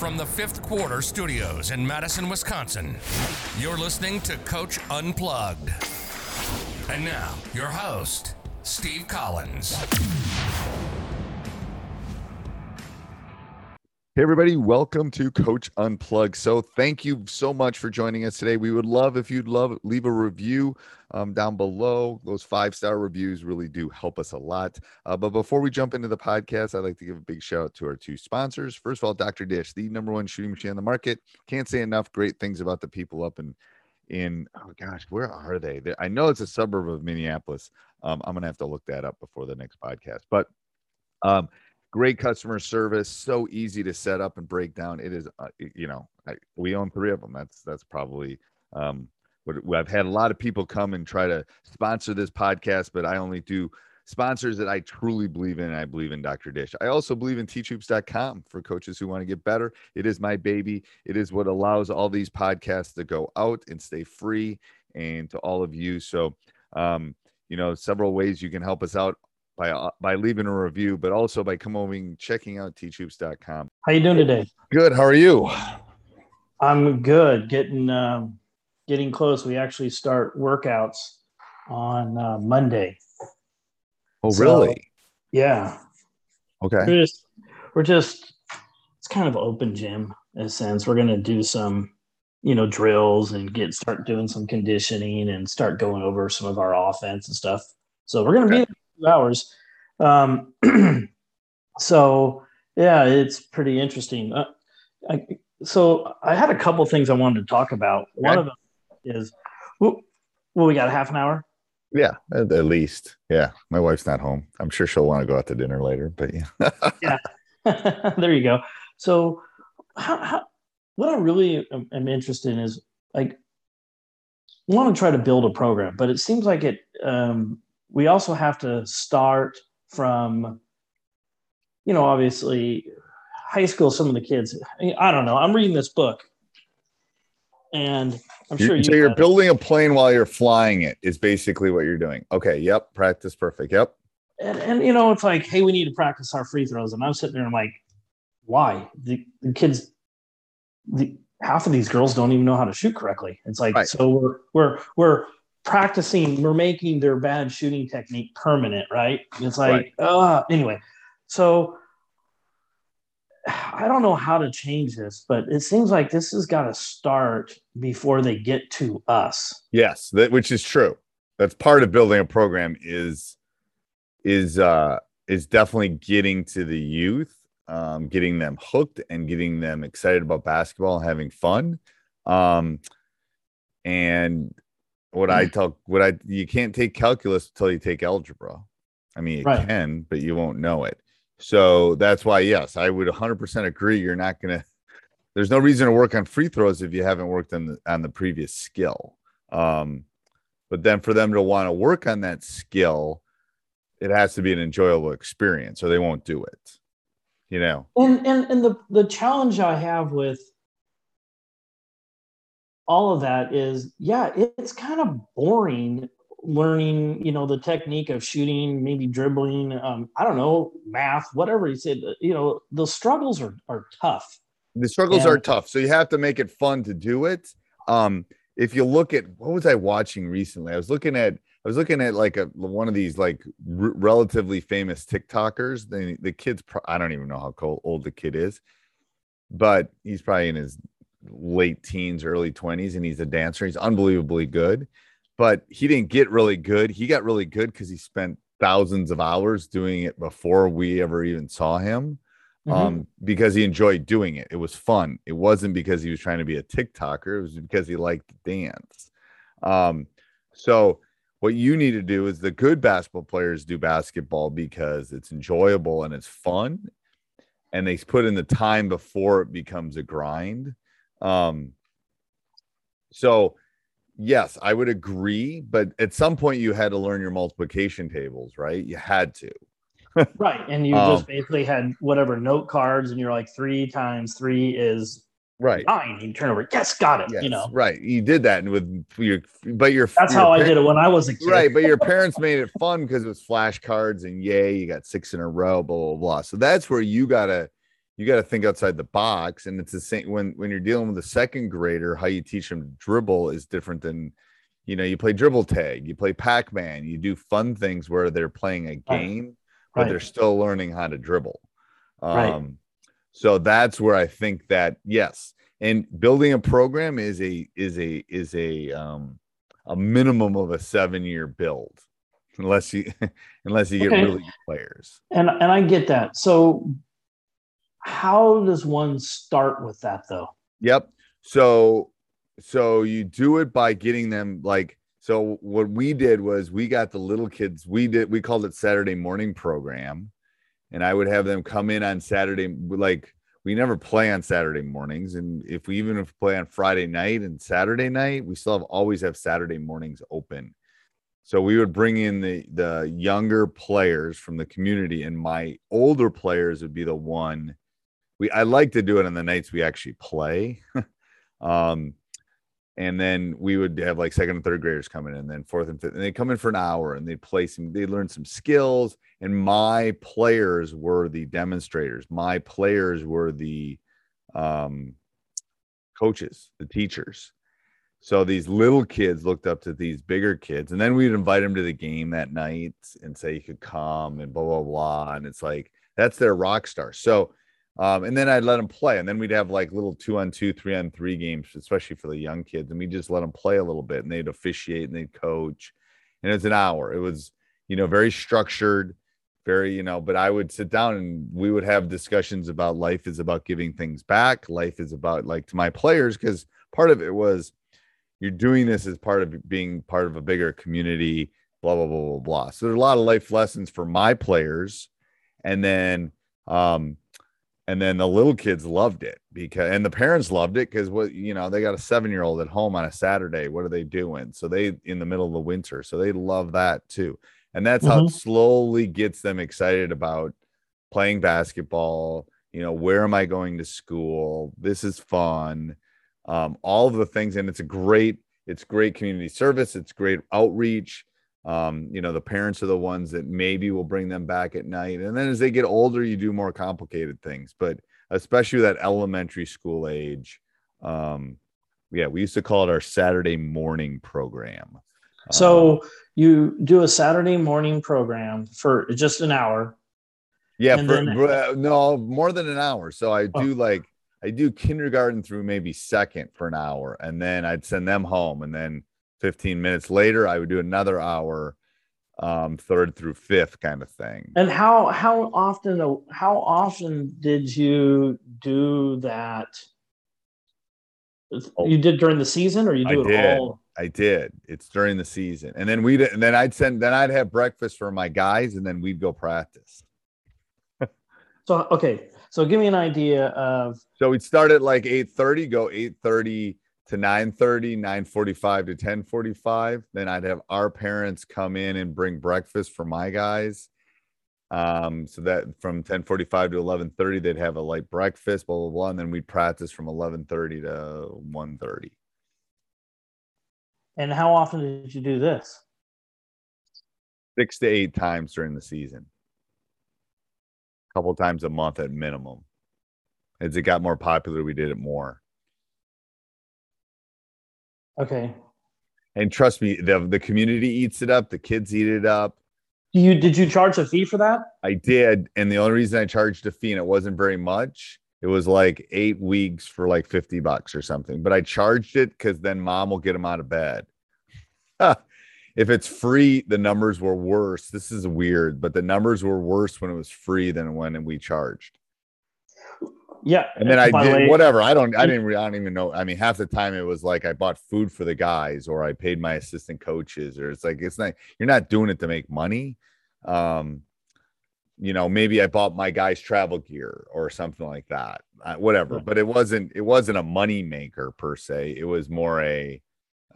From the fifth quarter studios in Madison, Wisconsin, you're listening to Coach Unplugged. And now, your host, Steve Collins. Hey, everybody, welcome to Coach Unplugged. So, thank you so much for joining us today. We would love if you'd love leave a review um, down below. Those five star reviews really do help us a lot. Uh, but before we jump into the podcast, I'd like to give a big shout out to our two sponsors. First of all, Dr. Dish, the number one shooting machine on the market. Can't say enough great things about the people up in in oh gosh, where are they? I know it's a suburb of Minneapolis. Um, I'm gonna have to look that up before the next podcast, but um, great customer service so easy to set up and break down. It is uh, you know I, we own three of them. That's that's probably um what i've had a lot of people come and try to sponsor this podcast but i only do sponsors that i truly believe in i believe in dr dish. I also believe in teachhoops.com for coaches who want to get better. It is my baby. It is what allows all these podcasts to go out and stay free and to all of you. So um you know several ways you can help us out by uh, by leaving a review, but also by coming checking out teachhoops.com. How you doing today? Good. How are you? I'm good. Getting um, getting close. We actually start workouts on uh, Monday. Oh, so, really? Yeah. Okay. We're just we're just it's kind of open gym in a sense. We're gonna do some you know drills and get start doing some conditioning and start going over some of our offense and stuff. So we're gonna okay. be hours. Um, so yeah, it's pretty interesting. Uh, I, so I had a couple things I wanted to talk about. Okay. One of them is, well, we got a half an hour. Yeah, at, at, least. Yeah, my wife's not home. I'm sure she'll want to go out to dinner later, but yeah. yeah, there you go. So, how, how, what I really am, am interested in is like, want to try to build a program, but it seems like it um, we also have to start from you know obviously high school some of the kids i don't know i'm reading this book. And i'm sure you so you're building it. a plane while you're flying it is basically what you're doing. Okay yep practice perfect yep. And, and you know it's like hey we need to practice our free throws. And i'm sitting there and i'm like why? The, the kids the half of these girls don't even know how to shoot correctly. It's like right. so we're we're we're practicing, we're making their bad shooting technique permanent, right? It's like, right. uh, anyway. So I don't know how to change this, but it seems like this has got to start before they get to us. Yes, that which is true. That's part of building a program is is uh is definitely getting to the youth, um, getting them hooked and getting them excited about basketball and having fun. Um and what I mm. tell what I you can't take calculus until you take algebra. I mean, you right. can, but you won't know it. So that's why, yes, I would 100% agree. You're not going to. There's no reason to work on free throws if you haven't worked on the on the previous skill. Um, but then for them to want to work on that skill, it has to be an enjoyable experience, or they won't do it. you know. And and and the the challenge I have with all of that is yeah, it's kind of boring learning, you know, the technique of shooting, maybe dribbling, um, I don't know, math, whatever you said, you know, the struggles are are tough. The struggles And- are tough, so you have to make it fun to do it. Um, if you look at what was I watching recently? I was looking at I was looking at like a one of these like r- relatively famous TikTokers. The the kid's pro- I don't even know how old the kid is, but he's probably in his late teens, early twenties, and he's a dancer. He's unbelievably good, but he didn't get really good. He got really good because he spent thousands of hours doing it before we ever even saw him Mhm. um, because he enjoyed doing it. It was fun. It wasn't because he was trying to be a TikToker. It was because he liked to dance. Um, so what you need to do is the good basketball players do basketball because it's enjoyable and it's fun, and they put in the time before it becomes a grind. Um, so yes, I would agree, but at some point you had to learn your multiplication tables, right? You had to. right. And you Um, just basically had whatever note cards, and you're like three times three is Right. nine. You turn over, yes, got it. Yes, You know, right. You did that and with your, but your that's your how I did it when I was a kid. Right, but your parents made it fun because it was flashcards and yay, you got six in a row, blah blah blah. So that's where you gotta you gotta think outside the box, and it's the same when when you're dealing with a second grader. How you teach them to dribble is different than you know you play dribble tag, you play Pac Man, you do fun things where they're playing a game, but Right. they're still learning how to dribble. Um, Right. So that's where I think that yes, and building a program is a is a is a um a minimum of a seven year build, unless you unless you get really good players. And and I get that. So how does one start with that though? Yep. So so you do it by getting them like so what we did was we got the little kids we did we called it Saturday morning program and I would have them come in on Saturday like we never play on Saturday mornings and if we even if we play on Friday night and Saturday night we still have always have Saturday mornings open. So we would bring in the the younger players from the community and my older players would be the one we I like to do it on the nights we actually play. um and then we would have like second and third graders coming in, and then fourth and fifth, and they come in for an hour and they play some, they learn some skills. And my players were the demonstrators. My players were the um, coaches, the teachers. So these little kids looked up to these bigger kids, and then we'd invite them to the game that night and say you could come and blah blah blah. And it's like that's their rock star. So um, and then I'd let them play, and then we'd have like little two on two, three on three games, especially for the young kids, and we just let them play a little bit, and they'd officiate and they'd coach, and it's an hour. It was you know very structured, very you know. But I would sit down and we would have discussions about life is about giving things back. Life is about like to my players because part of it was you're doing this as part of being part of a bigger community. Blah blah blah blah blah. So there's a lot of life lessons for my players, and then um and then the little kids loved it because and the parents loved it because what you know they got a seven year old at home on a saturday. What are they doing? So they in the middle of the winter so they love that too. And that's how it slowly gets them excited about playing basketball. You know where am i going to school? This is fun. Um, all of the things and it's a great it's great community service. It's great outreach um, you know the parents are the ones that maybe will bring them back at night and then as they get older you do more complicated things but especially that elementary school age um, yeah we used to call it our saturday morning program Um, So you do a Saturday morning program for just an hour. yeah for, then- uh, no more than an hour so i Oh. do like i do kindergarten through maybe second for an hour and then i'd send them home and then 15 minutes later i would do another hour um third through fifth kind of thing And how how often how often did you do that? You did during the season, or you I do it did. all? I did. It's during the season, and then we'd and then I'd send then I'd have breakfast for my guys, and then we'd go practice. So okay, so give me an idea of So we'd start at like eight thirty, go eight thirty to 9:30, 9:45 to 10:45. Then I'd have our parents come in and bring breakfast for my guys. Um, so that from 10:45 to 11:30, they'd have a light breakfast, blah blah blah, and then we'd practice from 11:30 to 1:30. And how often did you do this? Six to eight times during the season. A couple times a month at minimum. As it got more popular, we did it more. Okay. And trust me, the the community eats it up. The kids eat it up. You did you charge a fee for that? I did, and the only reason I charged a fee and it wasn't very much. It was like eight weeks for like fifty bucks or something. But I charged it because then mom will get them out of bed. if it's free, the numbers were worse. This is weird, but the numbers were worse when it was free than when we charged. Yeah. And then I did way- whatever. I don't. I didn't. I don't even know. I mean, half the time it was like I bought food for the guys, or I paid my assistant coaches, or it's like it's not. You're not doing it to make money. Um, you know, maybe I bought my guys travel gear or something like that. Uh, whatever. Yeah. But it wasn't. It wasn't a money maker per se. It was more a.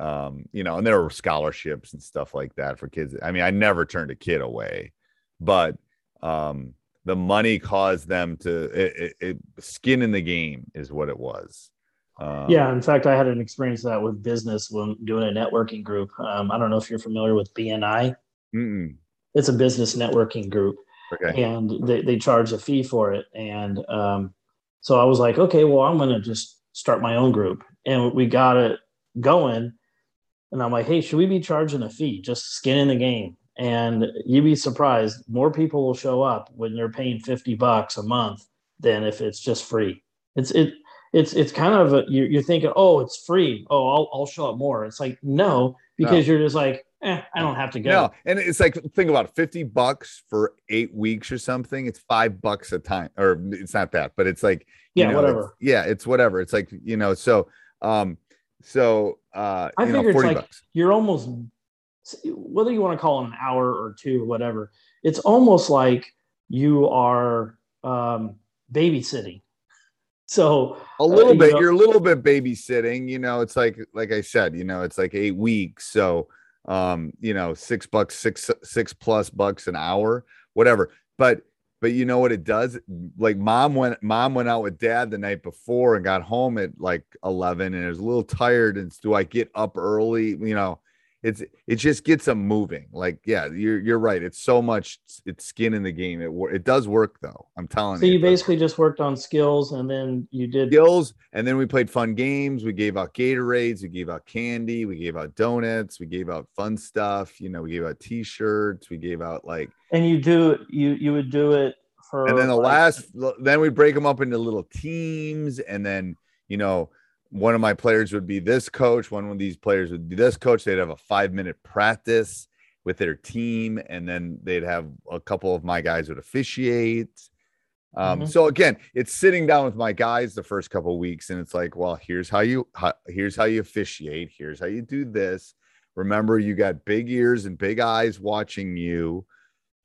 Um, you know, and there were scholarships and stuff like that for kids. I mean, I never turned a kid away, but um the money caused them to it, it, it, skin in the game is what it was. Um, Yeah, in fact, I had an experience that with business when doing a networking group. Um, I don't know if you're familiar with BNI. mm-mm. It's a business networking group, Okay. and they, they charge a fee for it. And um, so I was like, okay, well, I'm going to just start my own group, and we got it going. And I'm like, hey, should we be charging a fee? Just skin in the game. And you'd be surprised, more people will show up when you're paying 50 bucks a month than if it's just free. It's it it's it's kind of a, you're, you're thinking, oh, it's free. Oh, I'll I'll show up more. It's like no, because you're just like, eh, I don't have to go. No, and it's like think about it, 50 bucks for eight weeks or something. It's five bucks a time, or it's not that, but it's like you Yeah, know, whatever. it's- yeah, it's whatever. It's like you know, so um, so uh, I you know, figure it's 40 like bucks. you're almost whether you want to call it an hour or two or whatever. It's almost like you are um, babysitting. So a little uh, you bit know- you're a little bit babysitting you know it's like like i said you know it's like eight weeks so um you know six bucks six six plus bucks an hour whatever but but you know what it does like mom went mom went out with dad the night before and got home at like 11 and is a little tired and do i get up early you know it's it just gets them moving like yeah you're you're right it's so much it's skin in the game it it does work though i'm telling so you So you basically just worked on skills and then you did skills and then we played fun games we gave out gatorades we gave out candy we gave out donuts we gave out fun stuff you know we gave out t-shirts we gave out like and you do you you would do it for and then the like- last then we break them up into little teams and then you know one of my players would be this coach one of these players would be this coach. They'd have a five minute practice with their team and then they'd have a couple of my guys would officiate. Um, Mhm. so again it's sitting down with my guys the first couple of weeks and it's like well here's how you how, here's how you officiate. Here's how you do this. Remember you got big ears and big eyes watching you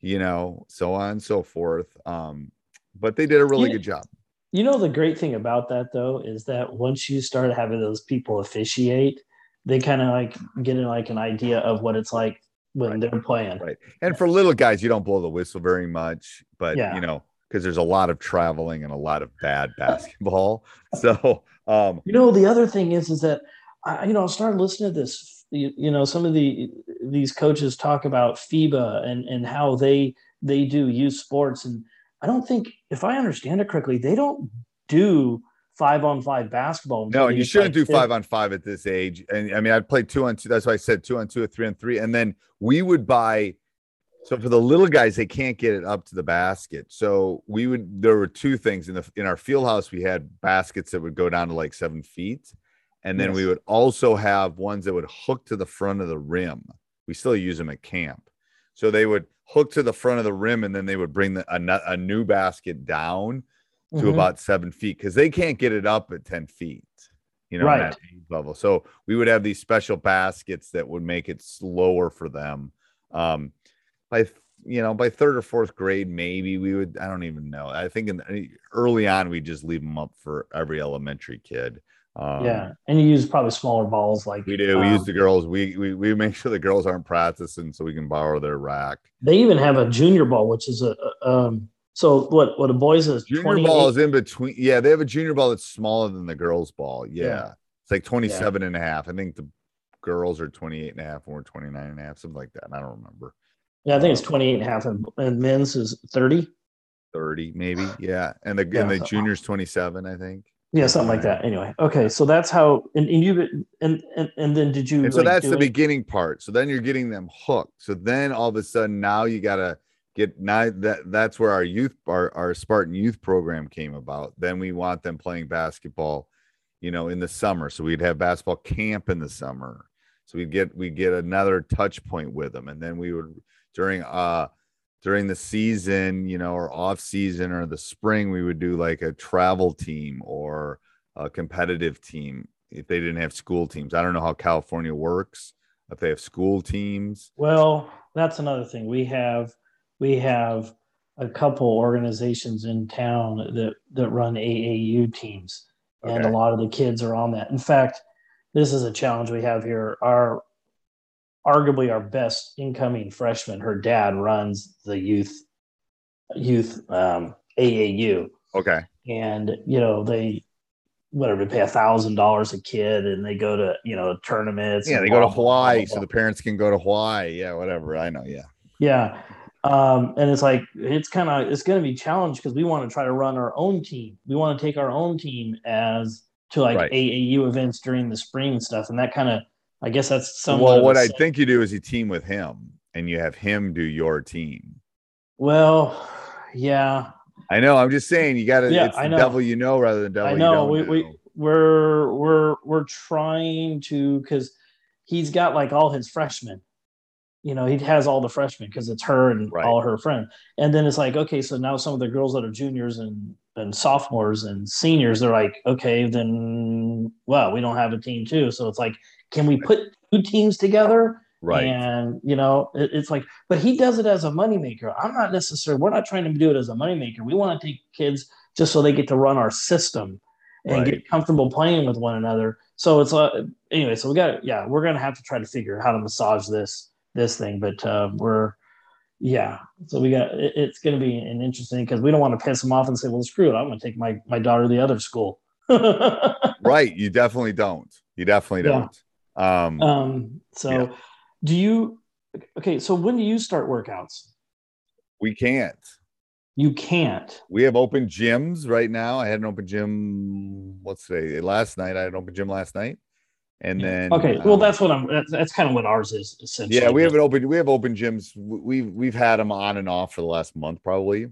you know so on and so forth. Um but they did a really Yeah. good job You know the great thing about that though is that once you start having those people officiate, they kind of like get in like an idea of what it's like when Right. they're playing. right and for little guys you don't blow the whistle very much but Yeah. you know because there's a lot of traveling and a lot of bad basketball so um You know the other thing is is that I you know I started listening to this. You, you know some of the these coaches talk about FIBA and and how they they do youth sports and I don't think if I understand it correctly they don't do five on five basketball. no and you shouldn't like, do five on five at this age. And i mean I'd play two on two that's why i said two on two or three on three. And then we would buy so for the little guys they can't get it up to the basket. So we would there were two things in the in our field house we had baskets that would go down to like seven feet. And then we would also have ones that would hook to the front of the rim. We still use them at camp so they would hook to the front of the rim and then they would bring the, a, a new basket down to Mhm. about seven feet because they can't get it up at 10 feet you know, Right. level. So we would have these special baskets that would make it slower for them. Um, by you know, by third or fourth grade, maybe we would. I don't even know. I think in early on we just leave them up for every elementary kid. Um, yeah, and you use probably smaller balls like we do. We um, use the girls. We, we we make sure the girls aren't practicing so we can borrow their rack. They even have a junior ball, which is a, a um. So what? What a boys is Junior 28 ball is in between. Yeah, they have a junior ball that's smaller than the girls' ball. Yeah. Yeah. It's like 27 and a half. I think the girls are 28 and a half and we're 29 and a half, something like that. I don't remember. Yeah, I think it's 28 and a half, and, and men's is 30. 30 maybe. Yeah. And the Yeah, and the juniors 27, I think. Yeah, something like that. Anyway, okay, so that's how, and, and you, and, and and then did you? And so like, that's the it- beginning part. So then you're getting them hooked. So then all of a sudden now you gotta get now that that's where our youth our, our Spartan youth program came about. Then we want them playing basketball, you know, in the summer. So we'd have basketball camp in the summer. So we'd get we get another touch point with them. And then we would during uh during the season, you know, or off season or the spring, we would do like a travel team or a competitive team if they didn't have school teams. I don't know how California works if they have school teams. Well, that's another thing. We have we have a couple organizations in town that that run AAU teams, and a lot of the kids are on that. In fact, this is a challenge we have here. Our arguably our best incoming freshman, her dad runs the youth youth um, AAU, Okay. and you know they whatever they pay a thousand dollars a kid, and they go to you know tournaments. Yeah, they go to blah, Hawaii blah, so the parents can go to Hawaii. Yeah, whatever. I know. Yeah. Yeah. Um, and it's like it's kind of it's going to be challenged because we want to try to run our own team. We want to take our own team as to like Right. AAU events during the spring and stuff. And that kind of, I guess that's some. well, what I think you do is you team with him and you have him do your team. Well, yeah, I know. I'm just saying you got to. Yeah, it's I know. devil you know rather than devil I you know. We, know. we we're we're we're trying to because he's got like all his freshmen. You know, he has all the freshmen because it's her and Right. all her friends. And then it's like, okay, so now some of the girls that are juniors and and sophomores and seniors, they're like, okay, then well, we don't have a team too. So it's like, can we put two teams together? right. And you know, it, it's like, but he does it as a moneymaker. I'm not necessarily. We're not trying to do it as a moneymaker. We want to take kids just so they get to run our system and Right. get comfortable playing with one another. So it's uh, anyway. So we got yeah, we're gonna have to try to figure out how to massage this this thing, but uh, we're yeah. So we got it, it's gonna be an interesting because we don't want to piss them off and say, well, screw it, I'm gonna take my my daughter to the other school. right. You definitely don't. You definitely don't. Um, um. So Yeah. do you? Okay. So when do you start workouts? we can't. You can't. We have open gyms right now. I had an open gym. What's today? Last night. I had an open gym last night, and then Okay, well, um, that's what I'm. That's, that's kind of what ours is essentially. yeah. We have an open. We have open gyms. We we've we've had them on and off for the last month, probably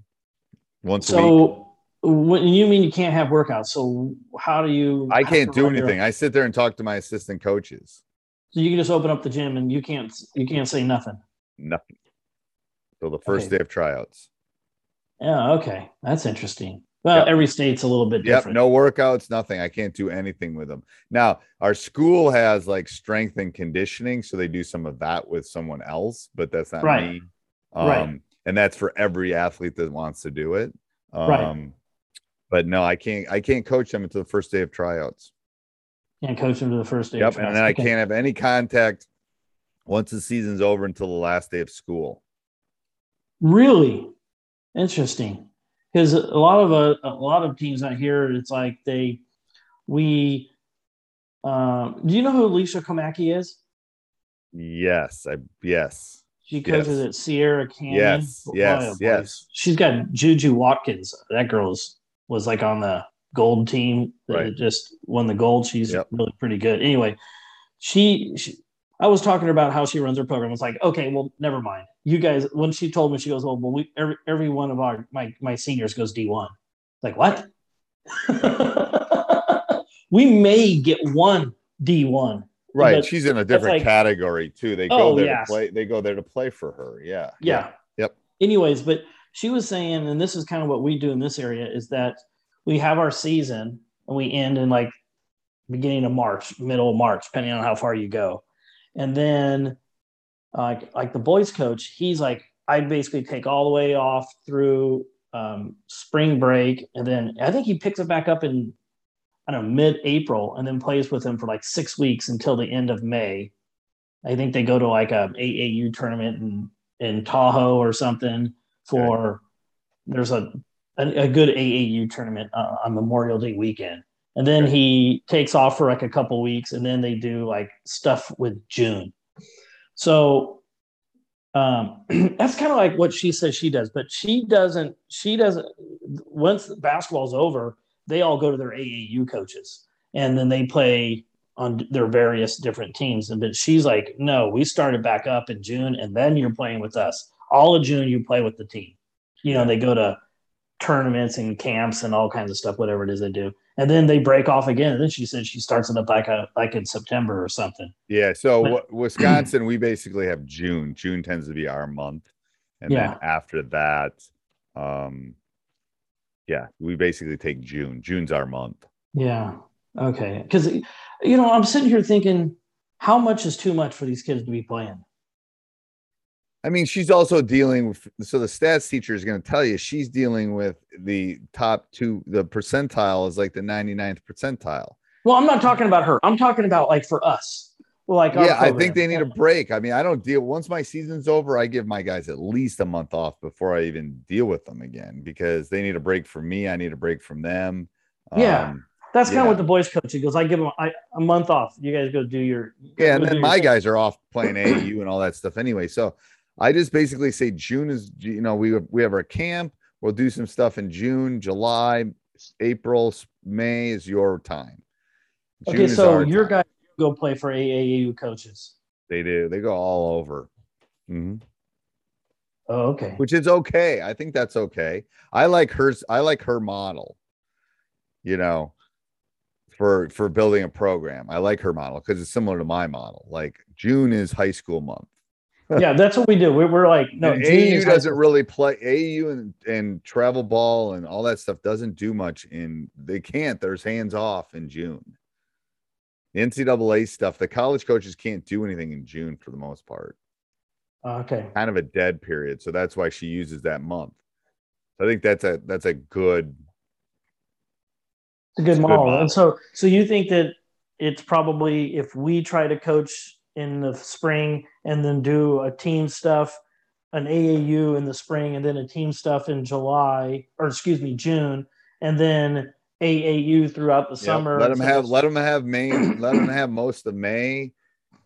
once a week. When you mean you can't have workouts, so how do you? I can't do run your- anything. I sit there and talk to my assistant coaches. so you can just open up the gym and you can't. You can't say nothing. Nothing. Till the first Okay. day of tryouts. Yeah. Okay, that's interesting. Well, Yep. every state's a little bit different. Yep, no workouts, nothing. I can't do anything with them. Now, our school has like strength and conditioning, so they do some of that with someone else, but that's not Right. me. Um, Right. and that's for every athlete that wants to do it. Um, Right. But no, I can't I can't coach them until the first day of tryouts. Can't coach them to the first day. of Yep. And then I Okay. can't have any contact once the season's over until the last day of school. Really interesting, because a lot of uh, a lot of teams out here, it's like they we. Um, do you know who Alicia Komaki is? Yes, I yes. She coaches Yes. at Sierra Canyon. Yes, yes, yes. She's got Juju Watkins. That girl's was like on the gold team that Right. just won the gold. She's Yep. really pretty good. Anyway, she, she I was talking about how she runs her program. It's like, okay, well, never mind. You guys, when she told me, she goes, "Well, well we every every one of our my my seniors goes D one." Like what? we may get one D one. Right. She's in a different like- category too. They Oh, go there yes. to play. They go there to play for her. Yeah. yeah. Yep. Anyways, but she was saying, and this is kind of what we do in this area, is that we have our season and we end in like beginning of March, middle of March, depending on how far you go. And then like like the boys coach, he's like, I basically take all the way off through um, spring break, and then I think he picks it back up in I don't know, mid-April, and then plays with them for like six weeks until the end of May. I think they go to like a AAU tournament in in Tahoe or something for. Okay. There's a, a, a good AAU tournament uh, on Memorial Day weekend, and then he takes off for like a couple weeks, and then they do like stuff with June. So um, that's kind of like what she says she does, but she doesn't. She doesn't. Once basketball's over, they all go to their AAU coaches, and then they play on their various different teams. And but she's like, no, we started back up in June, and then you're playing with us. All of June, you play with the team. You know, they go to tournaments and camps and all kinds of stuff, whatever it is they do. And then they break off again. And then she said she starts it up like a like in September or something. Yeah. So but, Wisconsin, we basically have June. June tends to be our month. And yeah. then after that, um yeah, we basically take June. June's our month. Yeah. Okay. Because you know, I'm sitting here thinking, how much is too much for these kids to be playing? I mean, she's also dealing with so the stats teacher is going to tell you she's dealing with the top two, the percentile is like the 99th percentile. Well, I'm not talking about her. I'm talking about like for us. Like yeah, I think they need a break. I mean, I don't deal once my season's over, I give my guys at least a month off before I even deal with them again because they need a break from me. I need a break from them. Yeah. Um, that's kind of what the boys coach. He goes, I give them I, a month off. You guys go do your yeah, and then my thing. guys are off playing AAU and all that stuff anyway. So I just basically say June is you know we we have our camp. We'll do some stuff in June, July, April, May is your time. June okay, so your time. guys go play for AAU coaches. They do. They go all over. Mm-hmm. Oh, okay. Which is okay. I think that's okay. I like her. I like her model. You know, for for building a program, I like her model because it's similar to my model. Like June is high school month yeah, that's what we do. We, are like, no, AU doesn't really play AU and, and travel ball and all that stuff doesn't do much in they can't. There's hands off in June. The NCAA stuff, the college coaches can't do anything in June for the most part. Uh, okay. Kind of a dead period. So that's why she uses that month. So I think that's a that's a good it's a good model. model. And so so you think that it's probably if we try to coach in the spring and then do a team stuff, an AAU in the spring and then a team stuff in July or excuse me, June, and then AAU throughout the yep. summer. Let them have let them have May, let them have most of May.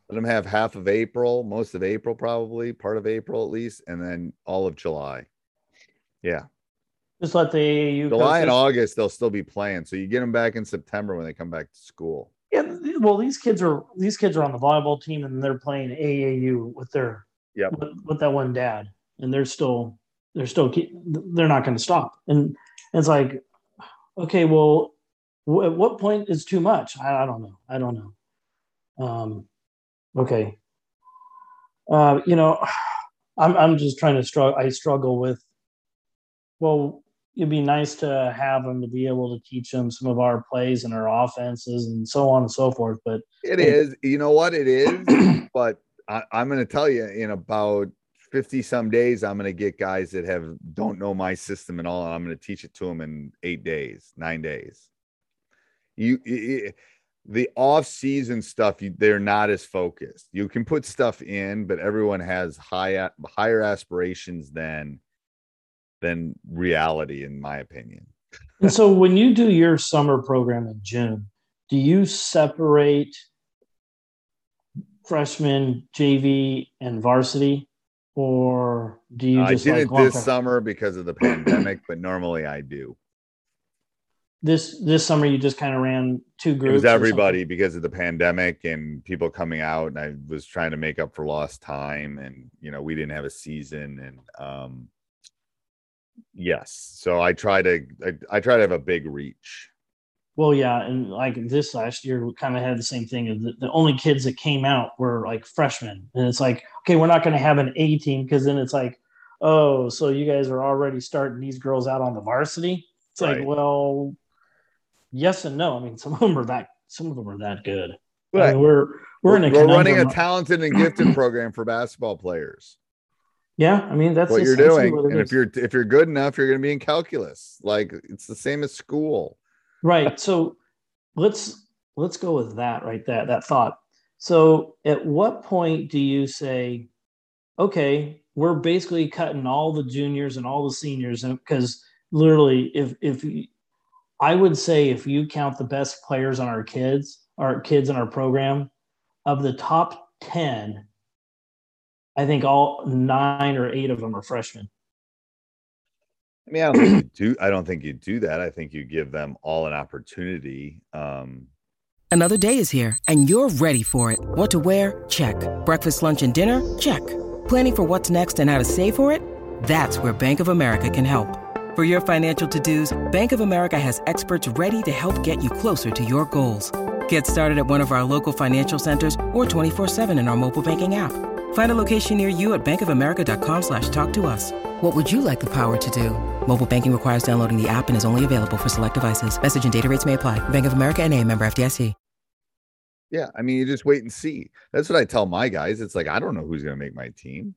Let them have half of April, most of April, probably part of April at least, and then all of July. Yeah. Just let the AAU July and August, they'll still be playing. So you get them back in September when they come back to school. Well, these kids are these kids are on the volleyball team and they're playing AAU with their yeah with, with, that one dad, and they're still they're still they're not going to stop. And it's like, okay, well, w- at what point is too much? I, I don't know. I don't know. Um, okay. Uh, you know, I'm I'm just trying to struggle. I struggle with. Well, it'd be nice to have them to be able to teach them some of our plays and our offenses and so on and so forth. But it is, you know what it is, but I, I'm going to tell you in about 50 some days, I'm going to get guys that have don't know my system at all. And I'm going to teach it to them in eight days, nine days. You, it, the off season stuff, you, they're not as focused. You can put stuff in, but everyone has high, higher aspirations than than reality, in my opinion. and so, when you do your summer program in June, do you separate freshman, JV, and varsity, or do you? I did like it this summer because of the pandemic, but normally I do. This this summer, you just kind of ran two groups. It was everybody because of the pandemic and people coming out, and I was trying to make up for lost time, and you know we didn't have a season, and um, Yes. So I try to I, I try to have a big reach. Well, yeah, and like this last year, we kind of had the same thing. Of the, the only kids that came out were like freshmen, and it's like, okay, we're not going to have an A team because then it's like, oh, so you guys are already starting these girls out on the varsity. It's right. like, well, yes and no. I mean, some of them are that some of them are that good. Right. I mean, we're we're, we're we're running a talented and gifted program for basketball players. Yeah, I mean that's what you're doing. What and is. if you're if you're good enough, you're going to be in calculus. Like it's the same as school. Right. So let's let's go with that right there, that thought. So at what point do you say, okay, we're basically cutting all the juniors and all the seniors because literally if if I would say if you count the best players on our kids, our kids in our program, of the top 10, I think all nine or eight of them are freshmen. I mean, I don't think you do. I don't think you do that. I think you give them all an opportunity. Um, Another day is here, and you're ready for it. What to wear? Check. Breakfast, lunch, and dinner? Check. Planning for what's next and how to save for it? That's where Bank of America can help. For your financial to-dos, Bank of America has experts ready to help get you closer to your goals. Get started at one of our local financial centers or 24-7 in our mobile banking app. Find a location near you at bankofamerica.com slash talk to us. What would you like the power to do? Mobile banking requires downloading the app and is only available for select devices. Message and data rates may apply. Bank of America and a member FDIC. Yeah, I mean, you just wait and see. That's what I tell my guys. It's like I don't know who's going to make my team.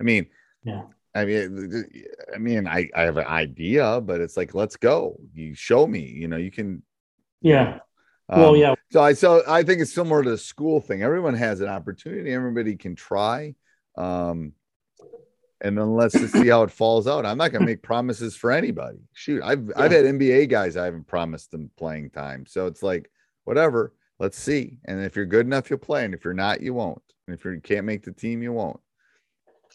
I mean, yeah. I mean, I mean, I, I have an idea, but it's like, let's go. You show me. You know, you can. Yeah. Um, well, yeah. So I so I think it's similar to the school thing. Everyone has an opportunity. Everybody can try. Um, and then let's just see how it falls out. I'm not going to make promises for anybody. Shoot, I've yeah. I've had NBA guys I haven't promised them playing time. So it's like whatever. Let's see. And if you're good enough, you'll play. And if you're not, you won't. And if you can't make the team, you won't.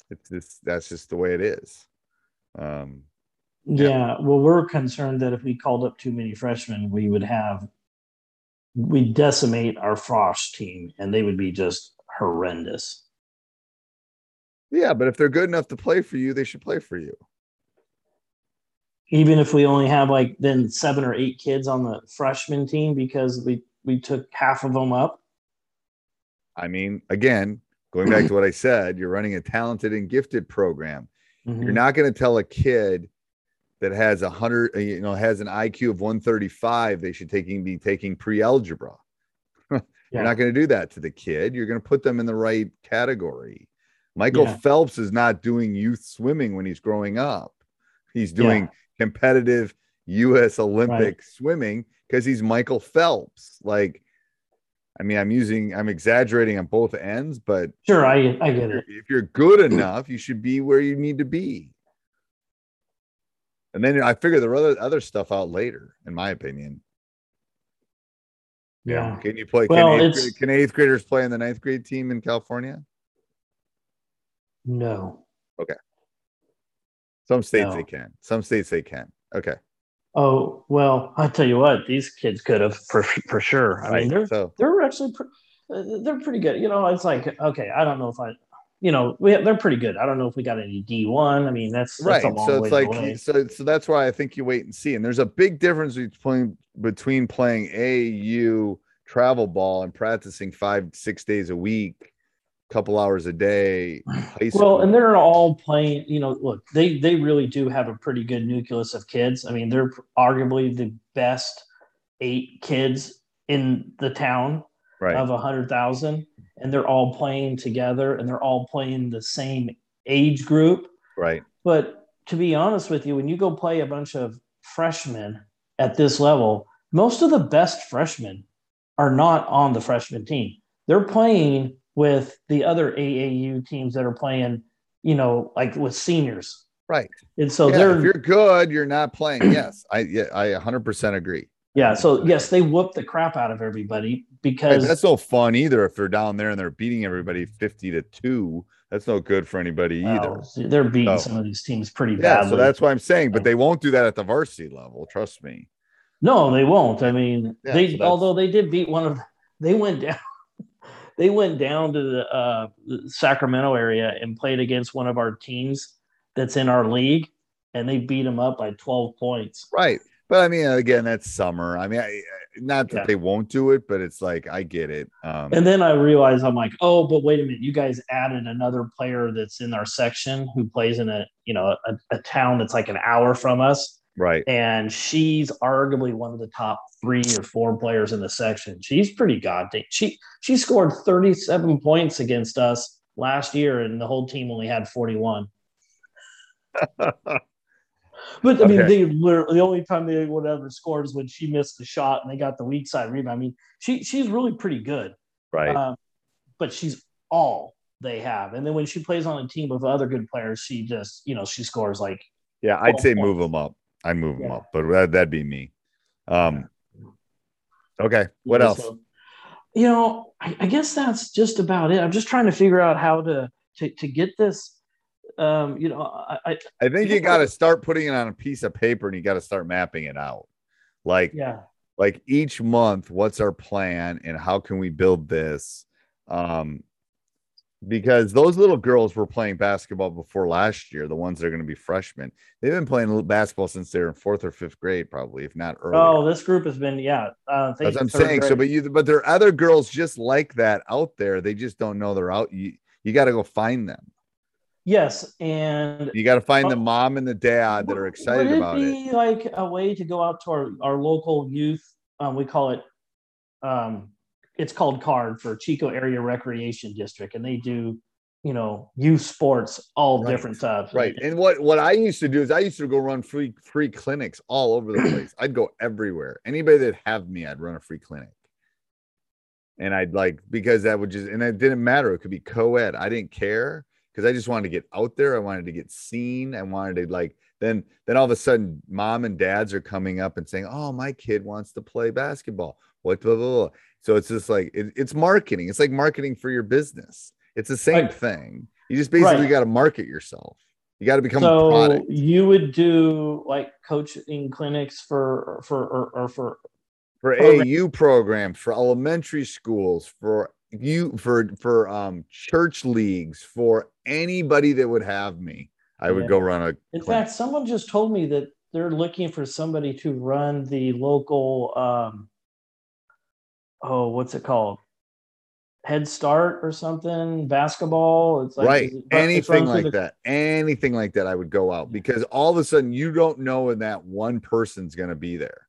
It's just that's just the way it is. Um, yeah. yeah. Well, we're concerned that if we called up too many freshmen, we would have we decimate our Frosh team, and they would be just horrendous. Yeah, but if they're good enough to play for you, they should play for you. Even if we only have like then seven or eight kids on the freshman team because we we took half of them up. I mean, again, going back to what I said, you're running a talented and gifted program. Mm-hmm. You're not going to tell a kid that has a hundred, uh, you know, has an IQ of 135, they should taking be taking pre-algebra. you're not going to do that to the kid. You're going to put them in the right category. Michael yeah. Phelps is not doing youth swimming when he's growing up. He's doing yeah. competitive U.S. Olympic right. swimming because he's Michael Phelps. Like, I mean, I'm using, I'm exaggerating on both ends, but sure, I, I get it. If you're good enough, you should be where you need to be. And then I figure the other other stuff out later, in my opinion. Yeah. Can you play? Well, can, eighth, can eighth graders play in the ninth grade team in California? No. Okay. Some states no. they can. Some states they can. Okay. Oh well, I tell you what, these kids could have for for sure. I right. mean, they're so. they're actually pre- uh, they're pretty good. You know, it's like okay, I don't know if I, you know, we they're pretty good. I don't know if we got any D one. I mean, that's, that's right. so it's like so so that's why I think you wait and see. And there's a big difference between between playing AU travel ball and practicing five six days a week a couple hours a day. Well, and they're all playing. You know, look, they they really do have a pretty good nucleus of kids. I mean, they're arguably the best eight kids in the town right. of a hundred thousand, and they're all playing together, and they're all playing the same age group. Right. But to be honest with you, when you go play a bunch of freshmen at this level, most of the best freshmen are not on the freshman team. They're playing with the other AAU teams that are playing, you know, like with seniors. Right. And so yeah, they're if you're good, you're not playing. Yes. I yeah, I 100% agree. Yeah, so yes, they whoop the crap out of everybody because right, that's no fun either. If they're down there and they're beating everybody fifty to two, that's no good for anybody either. they're beating so, some of these teams pretty yeah, badly. So that's why I'm saying, but they won't do that at the varsity level. Trust me. No, they won't. I mean, yeah, they so although they did beat one of, they went down they went down to the, uh, Sacramento area and played against one of our teams that's in our league, and they beat them up by 12 points. Right. But I mean, again, that's summer. I mean, I, not that yeah. they won't do it, but it's like I get it. Um, and then I realize I'm like, oh, but wait a minute, you guys added another player that's in our section who plays in a you know a, a town that's like an hour from us. Right. And she's arguably one of the top three or four players in the section. She's pretty goddamn. She she scored 37 points against us last year, and the whole team only had 41. But I mean, Okay. they literally the only time they would ever score is when she missed the shot and they got the weak side rebound. I mean, she she's really pretty good, Right. um, but she's all they have. And then when she plays on a team of other good players, she just you know she scores like yeah, I'd say well, move them up. I'd move them up, but that, that'd be me. Um. Okay. What Yeah, else? so, you know, I, I guess that's just about it. I'm just trying to figure out how to to, to get this. Um, you know, I, I I think you got to start putting it on a piece of paper and you got to start mapping it out. Like, yeah, like each month, what's our plan and how can we build this? Um, because those little girls were playing basketball before last year, the ones that are going to be freshmen. They've been playing basketball since they're in fourth or fifth grade, probably, if not earlier. Oh, this group has been yeah. Uh, I think That's what I'm saying. So, but you, but there are other girls just like that out there. They just don't know they're out. You, you got to go find them. Yes, and You got to find the Oh. mom and the dad that are excited would about it. be like a way to go out to our, our local youth? Um, we call it, um, it's called CARD for Chico Area Recreation District, and they do, you know, youth sports, all Right. different types. Right. And what what I used to do is I used to go run free free clinics all over the place. I'd go everywhere. Anybody that have me, I'd run a free clinic. And I'd like because that would just and it didn't matter. It could be co-ed. I didn't care because I just wanted to get out there. I wanted to get seen. I wanted to like then then all of a sudden mom and dads are coming up and saying, Oh, my kid wants to play basketball. What blah blah blah. So it's just like it, it's marketing. It's like marketing for your business. It's the same Right. thing. You just basically Right. got to market yourself. You got to become a so product. you would do like coaching clinics for for or, or for for program. AU programs, for elementary schools, for you for for um church leagues, for anybody that would have me, I would Yeah. go run a In clinic. fact, someone just told me that they're looking for somebody to run the local um oh, what's it called? Head Start or something, basketball. It's like right. it's run- it's run Anything like the- that. Anything like that, I would go out because all of a sudden you don't know when that one person's gonna be there.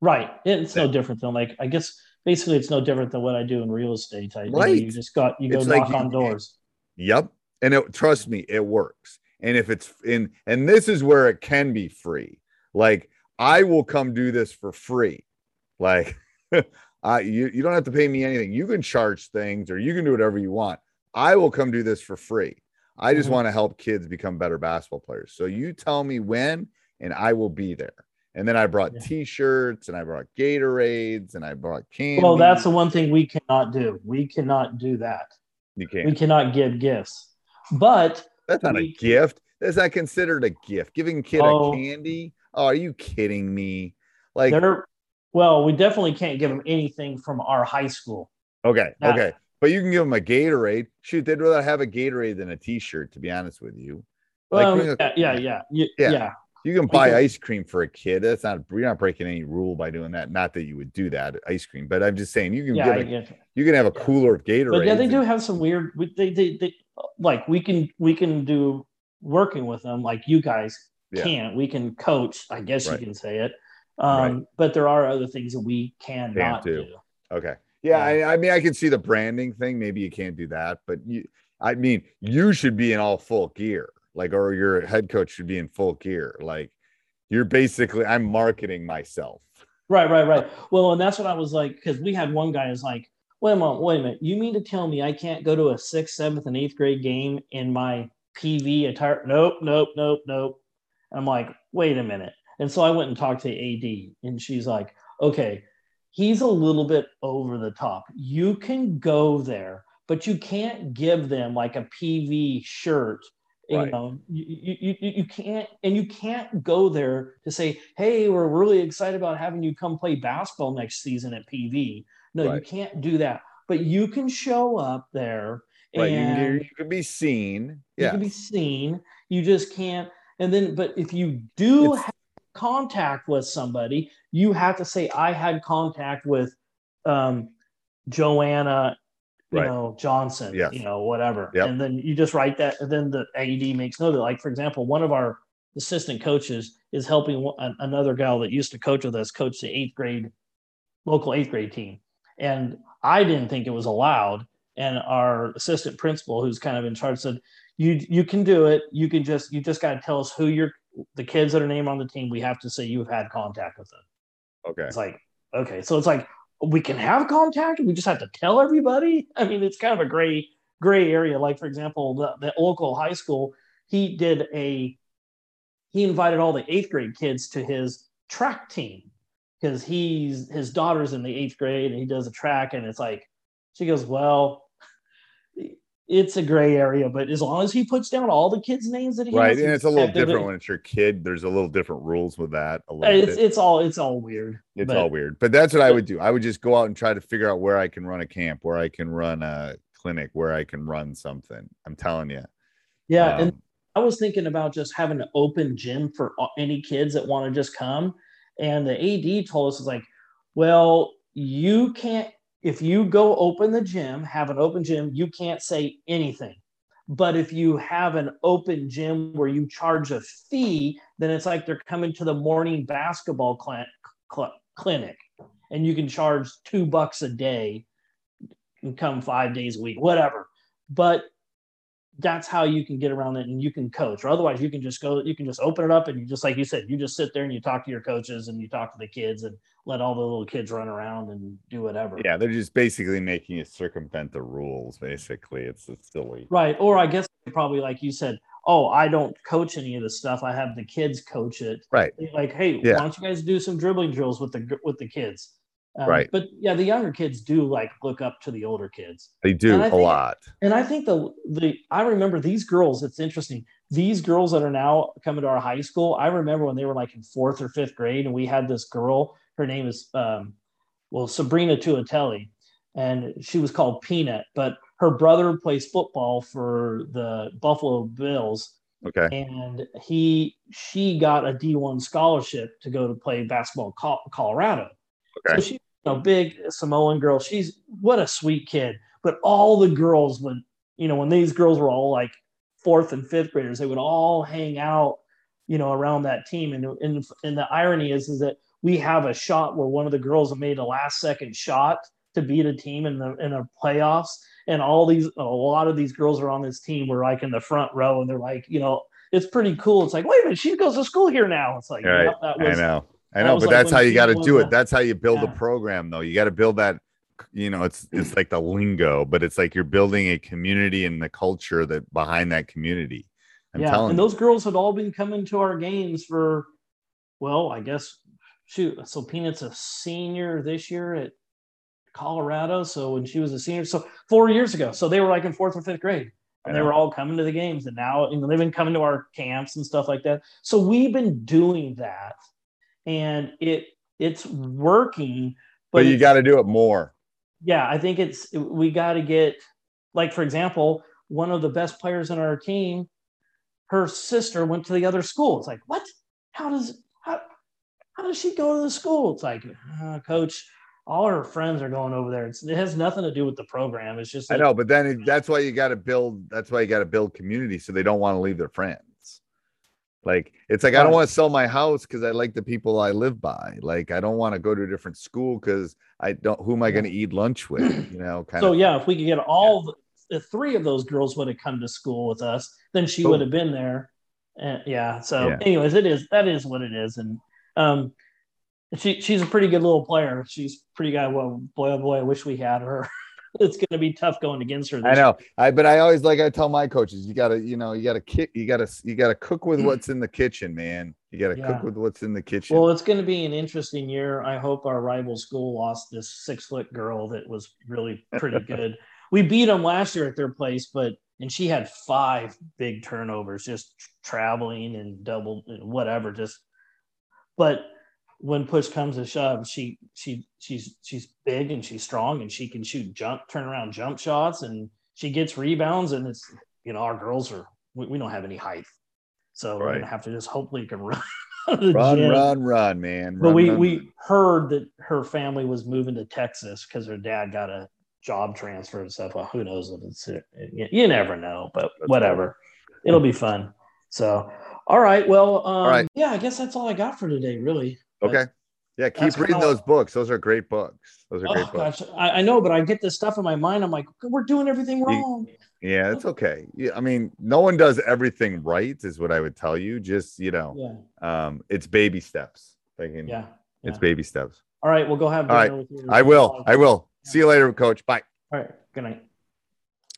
Right. It's no different than like I guess basically it's no different than what I do in real estate. I, you know, Right. you just got you go It's knock you- on doors. Yep. And it, trust me, it works. And if it's in, and this is where it can be free. Like I will come do this for free. Like I, you, you don't have to pay me anything. You can charge things or you can do whatever you want. I will come do this for free. I just Mhm. want to help kids become better basketball players. So you tell me when, and I will be there. And then I brought Yeah. T-shirts and I brought Gatorades and I brought candy. Well, that's the one thing we cannot do. We cannot do that. you We can't. We cannot give gifts. But That's not a gift. That's not considered a gift. Giving kid Oh. a candy. Oh, are you kidding me? Like, they're well, we definitely can't give them anything from our high school. okay, Now- okay, but you can give them a Gatorade. Shoot, they'd rather have a Gatorade than a T-shirt. To be honest with you, Like, Well, a- yeah, yeah, yeah, Yeah. You can buy ice cream for a kid. That's not you're not breaking any rule by doing that. Not that you would do that ice cream, but I'm just saying you can Yeah, give a, get it. you can have a cooler of Gatorade. but yeah, they do have some weird. They, they, they, like we can, we can do working with them, like you guys Yeah. can't. We can coach, I guess Right. you can say it. Um, but there are other things that we cannot do. do. Okay. Yeah, Yeah. I, I mean, I can see the branding thing. Maybe you can't do that, but you, I mean, you should be in all full gear, like, or your head coach should be in full gear. Like, you're basically, I'm marketing myself. Right, right, right. Well, and that's what I was like, because we had one guy is like, wait a minute, wait a minute. You mean to tell me I can't go to a sixth, seventh, and eighth grade game in my PV attire? Nope, nope, nope, nope. and I'm like, wait a minute. And so I went and talked to AD, and she's like, okay, he's a little bit over the top. You can go there, but you can't give them like a PV shirt. You Right. know, you, you, you, you can't, and you can't go there to say, hey, we're really excited about having you come play basketball next season at PV. No, you can't do that. But you can show up there Right. You and can, you can be seen. you Yeah. can be seen. You just can't. And then, but if you do It's- have contact with somebody, you have to say, I had contact with um, Joanna, you Right. know, Johnson, Yes. you know, whatever. Yep. And then you just write that. And then the AED makes note of it. Like, for example, one of our assistant coaches is helping one- another gal that used to coach with us coach the eighth grade, local eighth grade team. And I didn't think it was allowed. And our assistant principal, who's kind of in charge, said, "You you can do it. You can just you just got to tell us who you're the kids that are named on the team, we have to say you've had contact with them. Okay. It's like, okay, so it's like we can have contact. We just have to tell everybody. I mean, it's kind of a gray gray area. Like for example, the, the local high school, he did a he invited all the eighth grade kids to his track team because he's his daughter's in the eighth grade and he does a track and it's like she goes well it's a gray area but as long as he puts down all the kids names that he right has, and it's a little different when it's your kid there's a little different rules with that a little it's, bit. it's all it's all weird it's but- all weird but that's what i would do i would just go out and try to figure out where i can run a camp where i can run a clinic where i can run something i'm telling you yeah and Um, I was thinking about just having an open gym for any kids that want to just come. And the AD told us, is like, well, you can't, if you go open the gym, have an open gym, you can't say anything. But if you have an open gym where you charge a fee, then it's like they're coming to the morning basketball cl- cl- clinic and you can charge two bucks a day and come five days a week, whatever. But that's how you can get around it and you can coach or otherwise you can just go you can just open it up and you just like you said you just sit there and you talk to your coaches and you talk to the kids and let all the little kids run around and do whatever. Yeah they're just basically making you circumvent the rules basically. It's, it's silly right or i guess probably like you said oh i don't coach any of this stuff. I have the kids coach it. Right. Like hey Yeah. why don't you guys do some dribbling drills with the with the kids Um, Right. but yeah the younger kids do like look up to the older kids they do I a think- lot And I think the the I remember these girls. It's interesting. These girls that are now coming to our high school. I remember when they were like in fourth or fifth grade, and we had this girl. Her name is um, well Sabrina Tuitele, and she was called Peanut. But her brother plays football for the Buffalo Bills, okay and he she got a D one scholarship to go to play basketball in Colorado. Okay. So she's a big Samoan girl. She's what a sweet kid. But all the girls would, you know, when these girls were all like fourth and fifth graders, they would all hang out, you know, around that team. And and, and the irony is is that we have a shot where one of the girls made a last second shot to beat a team in the in a playoffs. And all these a lot of these girls are on this team were like in the front row and they're like, you know, it's pretty cool. It's like, wait a minute, she goes to school here now. It's like, right yep, that i was know i know but like that's how you got to do it that's how you build a program though you got to build that you know it's it's like the lingo but it's like you're building a community and the culture that behind that community i'm yeah, and you those girls had all been coming to our games for, well, I guess, shoot. So Peanut's a senior this year at Colorado. So when she was a senior, so four years ago, so they were like in fourth or fifth grade, and they were all coming to the games. And now, you know, they've been coming to our camps and stuff like that. So we've been doing that, and it it's working. but you got to do it more yeah, I think it's we got to get like for example, one of the best players in our team, her sister went to the other school. It's like, what? How does how how does she go to the school? It's like, uh, coach, all her friends are going over there. It's, it has nothing to do with the program. It's just I know, but then it, that's why you got to build. That's why you got to build community, so they don't want to leave their friends. Like it's like I don't want to sell my house because I like the people I live by. Like I don't want to go to a different school because I don't. Who am I going to eat lunch with? You know, kind So of. yeah, if we could get all the, the three of those girls would have come to school with us, then she would have been there. And yeah. So, Yeah. anyways, it is that is what it is, and um, she she's a pretty good little player. She's pretty guy. Well, boy, oh boy, I wish we had her. It's going to be tough going against her. This I know. I but I always like I tell my coaches, you gotta, you know, you gotta kick, you gotta, you gotta cook with what's in the kitchen, man. You gotta Yeah. cook with what's in the kitchen. Well, it's going to be an interesting year. I hope our rival school lost this six foot girl that was really pretty good. we beat them last year at their place, but and she had five big turnovers, just traveling and double whatever. Just, but when push comes to shove, she she she's she's big and she's strong and she can shoot jump turn around jump shots and she gets rebounds and it's you know our girls are we, we don't have any height, so we're gonna have to just hopefully can run. out of the run, gym. run, run, man. But we run, we heard that her family was moving to Texas because her dad got a job transfer and stuff. Well, who knows if it's you, you never know, but whatever. It'll be fun. So, all right. Well, um, right. yeah, I guess that's all I got for today, really. Okay. Yeah, keep reading those books. Those are great books. Those are Oh, great books. gosh, I, I know, but I get this stuff in my mind. I'm like, we're doing everything wrong. Yeah, it's okay. Yeah, I mean, no one does everything right, is what I would tell you. Just you know, Yeah, um, it's baby steps. Thinking yeah. it's baby steps. All right, we'll go have All dinner right. with you. I will. I will. See you later, Coach. Bye. All right. Good night.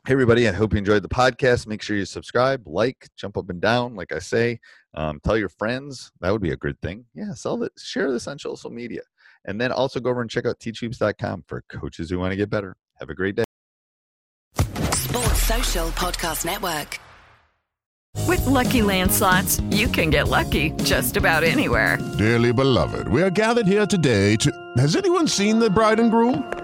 Hey, everybody. I hope you enjoyed the podcast. Make sure you subscribe, like, jump up and down, like I say. Um, tell your friends. That would be a good thing. Yeah, sell it. Share this on social media. And then also go over and check out teachhoops.com for coaches who want to get better. Have a great day. Sports Social Podcast Network. With Lucky Land slots, you can get lucky just about anywhere. Dearly beloved, we are gathered here today to. Has anyone seen the bride and groom?